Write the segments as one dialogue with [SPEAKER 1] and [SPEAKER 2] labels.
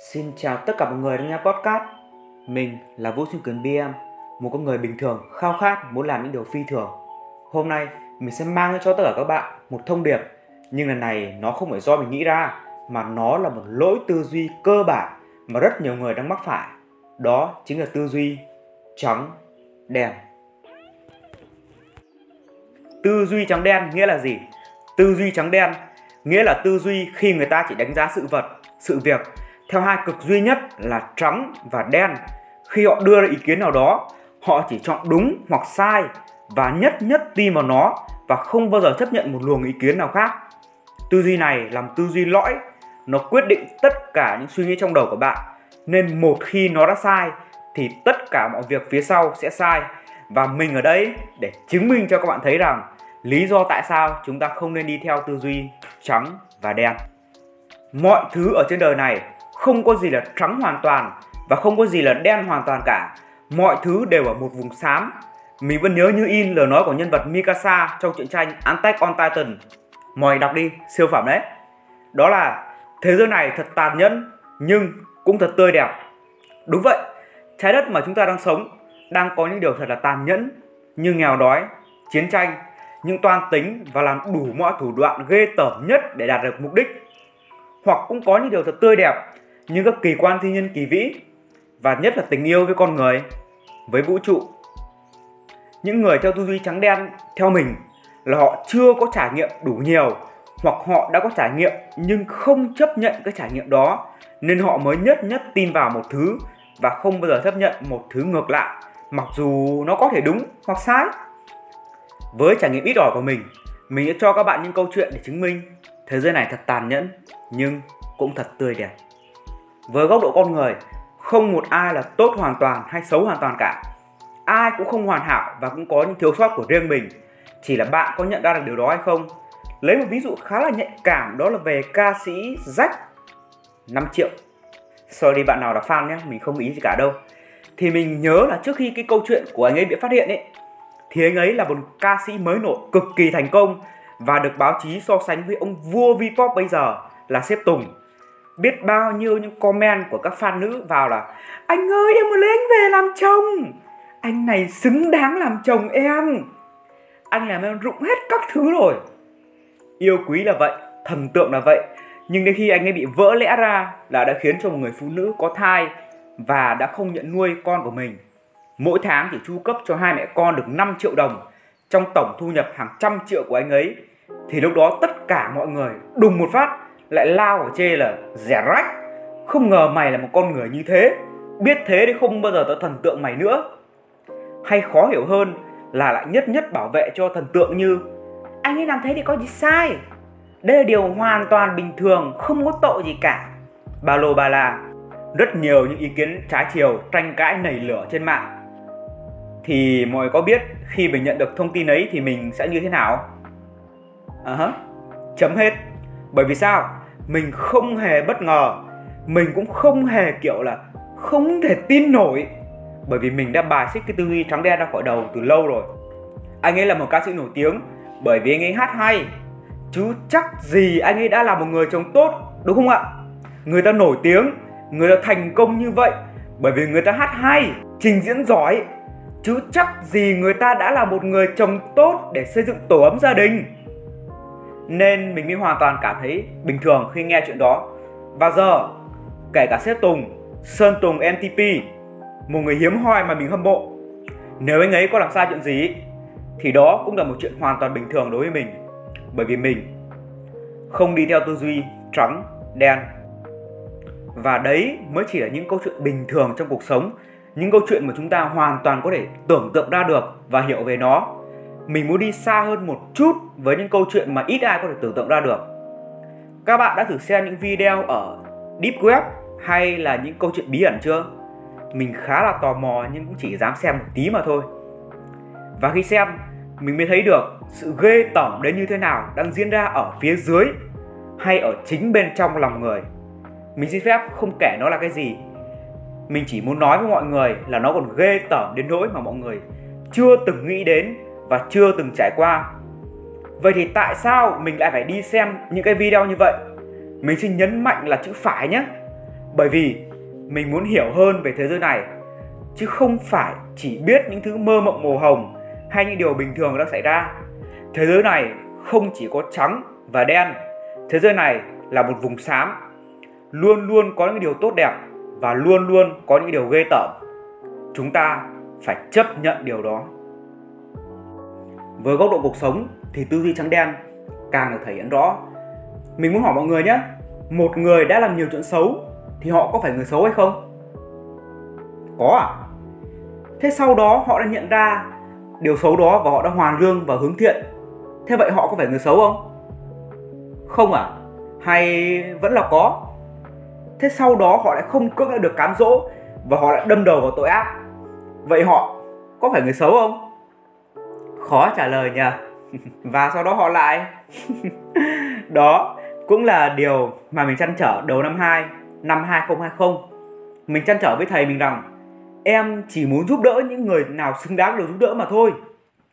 [SPEAKER 1] Xin chào tất cả mọi người đang nghe podcast. Mình là Vũ Xuân Cường BM, một con người bình thường khao khát muốn làm những điều phi thường. Hôm nay mình sẽ mang cho tất cả các bạn một thông điệp, nhưng lần này nó không phải do mình nghĩ ra mà nó là một lỗi tư duy cơ bản mà rất nhiều người đang mắc phải. Đó chính là tư duy trắng đen. Tư duy trắng đen nghĩa là gì? Tư duy trắng đen nghĩa là tư duy khi người ta chỉ đánh giá sự vật, sự việc theo hai cực duy nhất là trắng và đen. Khi họ đưa ra ý kiến nào đó, họ chỉ chọn đúng hoặc sai và nhất nhất tin vào nó và không bao giờ chấp nhận một luồng ý kiến nào khác. Tư duy này làm tư duy lõi, nó quyết định tất cả những suy nghĩ trong đầu của bạn. Nên một khi nó đã sai thì tất cả mọi việc phía sau sẽ sai. Và mình ở đây để chứng minh cho các bạn thấy rằng lý do tại sao chúng ta không nên đi theo tư duy trắng và đen. Mọi thứ ở trên đời này không có gì là trắng hoàn toàn và không có gì là đen hoàn toàn cả. Mọi thứ đều ở một vùng xám. Mình vẫn nhớ như in lời nói của nhân vật Mikasa trong truyện tranh Attack on Titan. mời đọc đi, siêu phẩm đấy. Đó là thế giới này thật tàn nhẫn nhưng cũng thật tươi đẹp. Đúng vậy, trái đất mà chúng ta đang sống đang có những điều thật là tàn nhẫn như nghèo đói, chiến tranh, những toan tính và làm đủ mọi thủ đoạn ghê tởm nhất để đạt được mục đích. Hoặc cũng có những điều thật tươi đẹp như các kỳ quan thiên nhiên kỳ vĩ và nhất là tình yêu với con người, với vũ trụ. Những người theo tư duy trắng đen theo mình là họ chưa có trải nghiệm đủ nhiều hoặc họ đã có trải nghiệm nhưng không chấp nhận cái trải nghiệm đó nên họ mới nhất nhất tin vào một thứ và không bao giờ chấp nhận một thứ ngược lại mặc dù nó có thể đúng hoặc sai. Với trải nghiệm ít ỏi của mình, mình sẽ cho các bạn những câu chuyện để chứng minh thế giới này thật tàn nhẫn nhưng cũng thật tươi đẹp. Với góc độ con người, không một ai là tốt hoàn toàn hay xấu hoàn toàn cả. Ai cũng không hoàn hảo và cũng có những thiếu sót của riêng mình. Chỉ là bạn có nhận ra được điều đó hay không? Lấy một ví dụ khá là nhạy cảm đó là về ca sĩ Jack 5 triệu. Sorry bạn nào là fan nhé, mình không ý gì cả đâu. Thì mình nhớ là trước khi cái câu chuyện của anh ấy bị phát hiện ấy thì anh ấy là một ca sĩ mới nổi cực kỳ thành công và được báo chí so sánh với ông vua V-pop bây giờ là xếp Tùng biết bao nhiêu những comment của các fan nữ vào là, anh ơi, em muốn lấy anh về làm chồng. Anh này xứng đáng làm chồng em. Anh làm em rụng hết các thứ rồi. Yêu quý là vậy, thần tượng là vậy. Nhưng đến khi anh ấy bị vỡ lẽ ra là đã khiến cho một người phụ nữ có thai và đã không nhận nuôi con của mình. Mỗi tháng chỉ chu cấp cho hai mẹ con được 5 triệu đồng trong tổng thu nhập hàng trăm triệu của anh ấy. Thì lúc đó tất cả mọi người đùng một phát lại lao vào chê là rẻ rách. Không ngờ mày là một con người như thế. Biết thế thì không bao giờ tao thần tượng mày nữa. Hay khó hiểu hơn là lại nhất nhất bảo vệ cho thần tượng như, anh ấy làm thế thì có gì sai? Đây là điều hoàn toàn bình thường, không có tội gì cả. Ba lô ba la, rất nhiều những ý kiến trái chiều tranh cãi nảy lửa trên mạng. Thì mọi người có biết khi mình nhận được thông tin ấy thì mình sẽ như thế nào? À uh-huh. chấm hết. Bởi vì sao? Mình không hề bất ngờ. Mình cũng không hề, kiểu là, không thể tin nổi. Bởi vì mình đã bài xích cái tư duy trắng đen ra khỏi đầu từ lâu rồi. Anh ấy là một ca sĩ nổi tiếng, bởi vì anh ấy hát hay. Chứ chắc gì anh ấy đã là một người chồng tốt, đúng không ạ? Người ta nổi tiếng, người ta thành công như vậy, bởi vì người ta hát hay, trình diễn giỏi. Chứ chắc gì người ta đã là một người chồng tốt để xây dựng tổ ấm gia đình nên mình mới hoàn toàn cảm thấy bình thường khi nghe chuyện đó. Và giờ, kể cả sếp Tùng, Sơn Tùng MTP một người hiếm hoi mà mình hâm mộ, nếu anh ấy có làm sai chuyện gì, thì đó cũng là một chuyện hoàn toàn bình thường đối với mình. Bởi vì mình không đi theo tư duy trắng, đen. Và đấy mới chỉ là những câu chuyện bình thường trong cuộc sống, những câu chuyện mà chúng ta hoàn toàn có thể tưởng tượng ra được và hiểu về nó mình muốn đi xa hơn một chút với những câu chuyện mà ít ai có thể tưởng tượng ra được. Các bạn đã thử xem những video ở Deep Web hay là những câu chuyện bí ẩn chưa? Mình khá là tò mò nhưng cũng chỉ dám xem một tí mà thôi. Và khi xem, mình mới thấy được sự ghê tởm đến như thế nào đang diễn ra ở phía dưới hay ở chính bên trong lòng người. Mình xin phép không kể nó là cái gì. Mình chỉ muốn nói với mọi người là nó còn ghê tởm đến nỗi mà mọi người chưa từng nghĩ đến và chưa từng trải qua. Vậy thì tại sao mình lại phải đi xem những cái video như vậy? Mình xin nhấn mạnh là chữ phải nhé. bởi vì mình muốn hiểu hơn về thế giới này, chứ không phải chỉ biết những thứ mơ mộng màu hồng hay những điều bình thường đang xảy ra thế giới này không chỉ có trắng và đen, thế giới này là một vùng xám luôn luôn có những điều tốt đẹp và luôn luôn có những điều ghê tởm chúng ta phải chấp nhận điều đó với góc độ cuộc sống thì tư duy trắng đen càng được thể hiện rõ. Mình muốn hỏi mọi người nhé, một người đã làm nhiều chuyện xấu thì họ có phải người xấu hay không? Có à thế sau đó họ đã nhận ra điều xấu đó và họ đã hoàn lương và hướng thiện. Thế vậy họ có phải người xấu không? Không à hay vẫn là có. Thế sau đó họ lại không cưỡng lại được cám dỗ và họ lại đâm đầu vào tội ác. Vậy họ có phải người xấu không? Khó trả lời nhỉ và sau đó họ lại. Đó cũng là điều mà mình chăn trở đầu năm 2 năm 2020 mình chăn trở với thầy mình rằng, em chỉ muốn giúp đỡ những người nào xứng đáng được giúp đỡ mà thôi.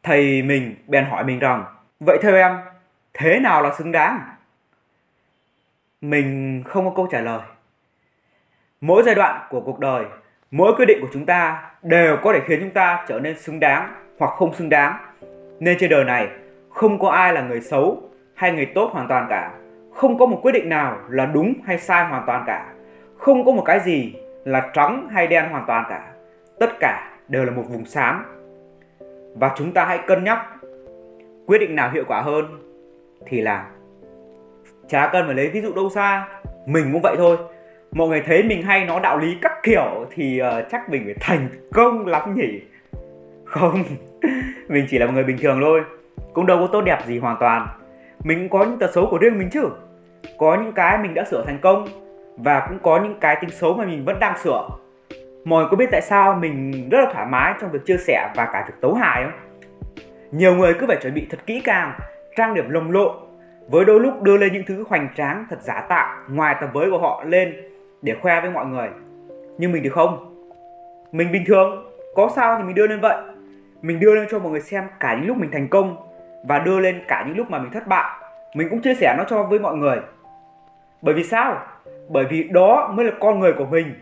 [SPEAKER 1] Thầy mình bèn hỏi mình rằng, vậy theo em, thế nào là xứng đáng? Mình không có câu trả lời. Mỗi giai đoạn của cuộc đời, mỗi quyết định của chúng ta đều có thể khiến chúng ta trở nên xứng đáng hoặc không xứng đáng nên trên đời này không có ai là người xấu hay người tốt hoàn toàn cả. Không có một quyết định nào là đúng hay sai hoàn toàn cả. Không có một cái gì là trắng hay đen hoàn toàn cả. Tất cả đều là một vùng xám. Và chúng ta hãy cân nhắc quyết định nào hiệu quả hơn thì làm. Chả cần phải lấy ví dụ đâu xa mình cũng vậy thôi. Mọi người thấy mình hay nói đạo lý các kiểu thì uh, chắc mình phải thành công lắm nhỉ? Không? Mình chỉ là một người bình thường thôi. Cũng đâu có tốt đẹp gì hoàn toàn. Mình cũng có những tật xấu của riêng mình chứ. Có những cái mình đã sửa thành công và cũng có những cái tính xấu mà mình vẫn đang sửa. Mọi người có biết tại sao mình rất là thoải mái trong việc chia sẻ và cả việc tấu hài không? Nhiều người cứ phải chuẩn bị thật kỹ càng, trang điểm lồng lộn, với đôi lúc đưa lên những thứ hoành tráng thật giả tạo ngoài tầm với của họ lên để khoe với mọi người. Nhưng mình thì không. Mình bình thường, có sao thì mình đưa lên vậy mình đưa lên cho mọi người xem cả những lúc mình thành công và đưa lên cả những lúc mà mình thất bại. Mình cũng chia sẻ nó cho với mọi người. Bởi vì sao? Bởi vì đó mới là con người của mình.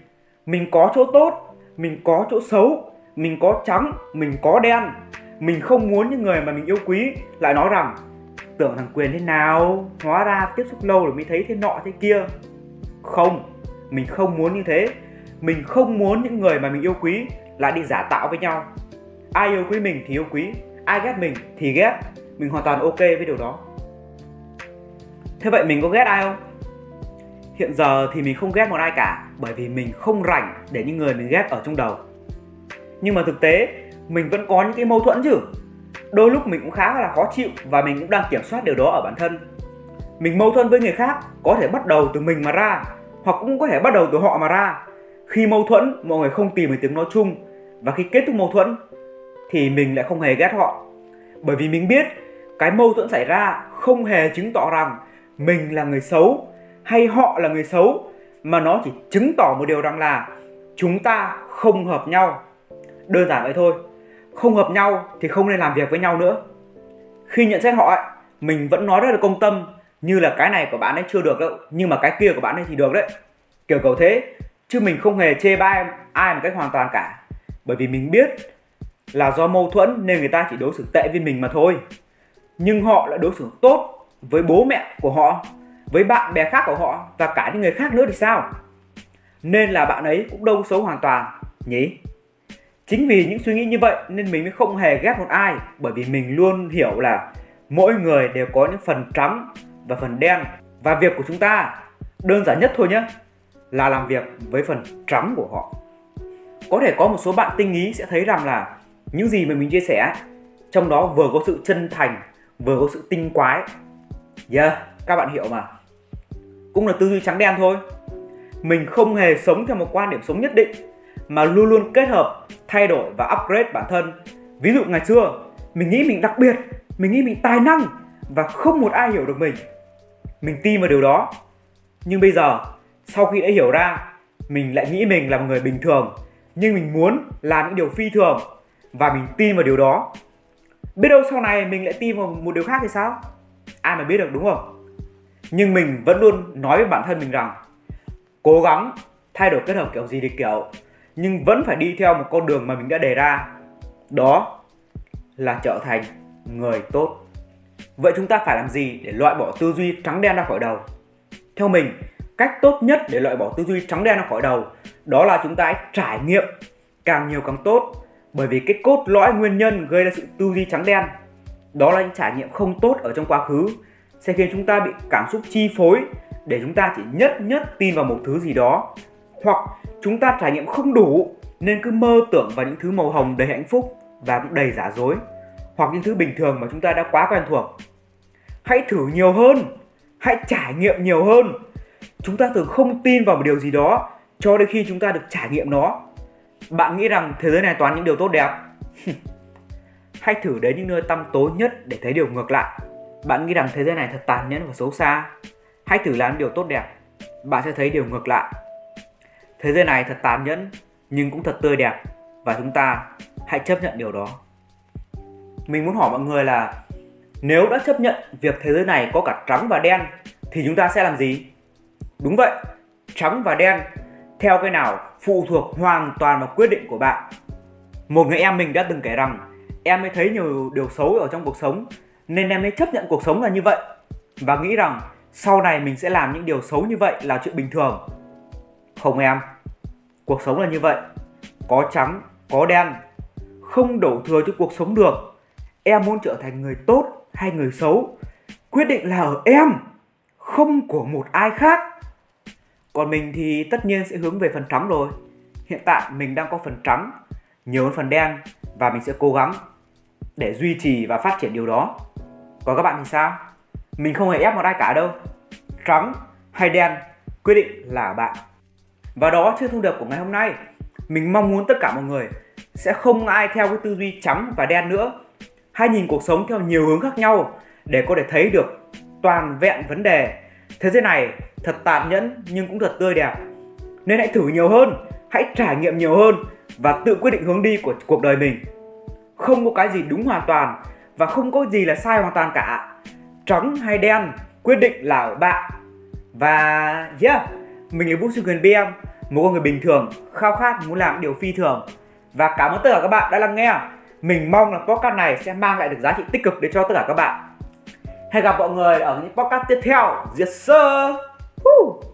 [SPEAKER 1] Mình có chỗ tốt, mình có chỗ xấu, mình có trắng, mình có đen. Mình không muốn những người mà mình yêu quý lại nói rằng, tưởng thằng quyền thế nào, hóa ra tiếp xúc lâu rồi mới thấy thế nọ thế kia. Không, mình không muốn như thế. Mình không muốn những người mà mình yêu quý lại đi giả tạo với nhau ai yêu quý mình thì yêu quý, ai ghét mình thì ghét. Mình hoàn toàn ok với điều đó. Thế vậy mình có ghét ai không? Hiện giờ thì mình không ghét một ai cả, bởi vì mình không rảnh để những người mình ghét ở trong đầu. Nhưng mà thực tế, mình vẫn có những cái mâu thuẫn chứ. Đôi lúc mình cũng khá là khó chịu và mình cũng đang kiểm soát điều đó ở bản thân. Mình mâu thuẫn với người khác có thể bắt đầu từ mình mà ra, hoặc cũng có thể bắt đầu từ họ mà ra. Khi mâu thuẫn, mọi người không tìm được tiếng nói chung. Và khi kết thúc mâu thuẫn thì mình lại không hề ghét họ. Bởi vì mình biết cái mâu thuẫn xảy ra không hề chứng tỏ rằng mình là người xấu hay họ là người xấu mà nó chỉ chứng tỏ một điều rằng là chúng ta không hợp nhau. Đơn giản vậy thôi không hợp nhau thì không nên làm việc với nhau nữa. Khi nhận xét họ ấy, mình vẫn nói rất là công tâm như là cái này của bạn ấy chưa được đâu nhưng mà cái kia của bạn ấy thì được đấy. Kiểu cầu thế chứ mình không hề chê bai ai một cách hoàn toàn cả. Bởi vì mình biết là do mâu thuẫn nên người ta chỉ đối xử tệ với mình mà thôi. Nhưng họ lại đối xử tốt với bố mẹ của họ, với bạn bè khác của họ và cả những người khác nữa thì sao? Nên là bạn ấy cũng đâu xấu hoàn toàn, nhỉ? Chính vì những suy nghĩ như vậy nên mình mới không hề ghét một ai, bởi vì mình luôn hiểu là mỗi người đều có những phần trắng và phần đen. Và việc của chúng ta, đơn giản nhất thôi nhé là làm việc với phần trắng của họ. Có thể có một số bạn tinh ý sẽ thấy rằng là những gì mà mình chia sẻ, trong đó vừa có sự chân thành, vừa có sự tinh quái. Yeah, các bạn hiểu mà. Cũng là tư duy trắng đen thôi. Mình không hề sống theo một quan điểm sống nhất định, mà luôn luôn kết hợp, thay đổi và upgrade bản thân. Ví dụ ngày xưa, mình nghĩ mình đặc biệt, mình nghĩ mình tài năng và không một ai hiểu được mình. Mình tin vào điều đó. Nhưng bây giờ, sau khi đã hiểu ra, mình lại nghĩ mình là một người bình thường. Nhưng mình muốn làm những điều phi thường và mình tin vào điều đó. Biết đâu sau này mình lại tin vào một điều khác thì sao? Ai mà biết được, đúng không? Nhưng mình vẫn luôn nói với bản thân mình rằng, cố gắng thay đổi kết hợp kiểu gì thì kiểu, nhưng vẫn phải đi theo một con đường mà mình đã đề ra. Đó là trở thành người tốt. Vậy chúng ta phải làm gì để loại bỏ tư duy trắng đen ra khỏi đầu? Theo mình, cách tốt nhất để loại bỏ tư duy trắng đen ra khỏi đầu, đó là chúng ta hãy trải nghiệm càng nhiều càng tốt bởi vì cái cốt lõi nguyên nhân gây ra sự tư duy trắng đen, đó là những trải nghiệm không tốt ở trong quá khứ, sẽ khiến chúng ta bị cảm xúc chi phối để chúng ta chỉ nhất nhất tin vào một thứ gì đó. Hoặc chúng ta trải nghiệm không đủ nên cứ mơ tưởng vào những thứ màu hồng đầy hạnh phúc và cũng đầy giả dối, hoặc những thứ bình thường mà chúng ta đã quá quen thuộc. Hãy thử nhiều hơn, hãy trải nghiệm nhiều hơn. Chúng ta thường không tin vào một điều gì đó cho đến khi chúng ta được trải nghiệm nó bạn nghĩ rằng thế giới này toàn những điều tốt đẹp? Hãy thử đến những nơi tăm tối nhất để thấy điều ngược lại. Bạn nghĩ rằng thế giới này thật tàn nhẫn và xấu xa? Hãy thử làm điều tốt đẹp. Bạn sẽ thấy điều ngược lại. Thế giới này thật tàn nhẫn, nhưng cũng thật tươi đẹp. Và chúng ta hãy chấp nhận điều đó. Mình muốn hỏi mọi người là, nếu đã chấp nhận việc thế giới này có cả trắng và đen, thì chúng ta sẽ làm gì? Đúng vậy, trắng và đen theo cái nào phụ thuộc hoàn toàn vào quyết định của bạn. Một người em mình đã từng kể rằng, em mới thấy nhiều điều xấu ở trong cuộc sống, nên em mới chấp nhận cuộc sống là như vậy và nghĩ rằng sau này mình sẽ làm những điều xấu như vậy là chuyện bình thường. Không em, cuộc sống là như vậy. Có trắng, có đen, không đổ thừa cho cuộc sống được. Em muốn trở thành người tốt hay người xấu? Quyết định là ở em, không của một ai khác còn mình thì tất nhiên sẽ hướng về phần trắng rồi. Hiện tại mình đang có phần trắng, nhiều hơn phần đen và mình sẽ cố gắng để duy trì và phát triển điều đó. Còn các bạn thì sao? Mình không hề ép một ai cả đâu. Trắng hay đen quyết định là bạn. Và đó chưa thông điệp của ngày hôm nay. Mình mong muốn tất cả mọi người sẽ không ai theo cái tư duy trắng và đen nữa. Hay nhìn cuộc sống theo nhiều hướng khác nhau để có thể thấy được toàn vẹn vấn đề thế giới này thật tàn nhẫn nhưng cũng thật tươi đẹp. Nên hãy thử nhiều hơn, hãy trải nghiệm nhiều hơn và tự quyết định hướng đi của cuộc đời mình. Không có cái gì đúng hoàn toàn và không có gì là sai hoàn toàn cả. Trắng hay đen, quyết định là ở bạn. Và, yeah, mình là vũ sư quyền bm một con người bình thường, khao khát muốn làm điều phi thường. Và cảm ơn tất cả các bạn đã lắng nghe. Mình mong là podcast này sẽ mang lại được giá trị tích cực để cho tất cả các bạn hẹn gặp mọi người ở những podcast tiếp theo yes sir Woo!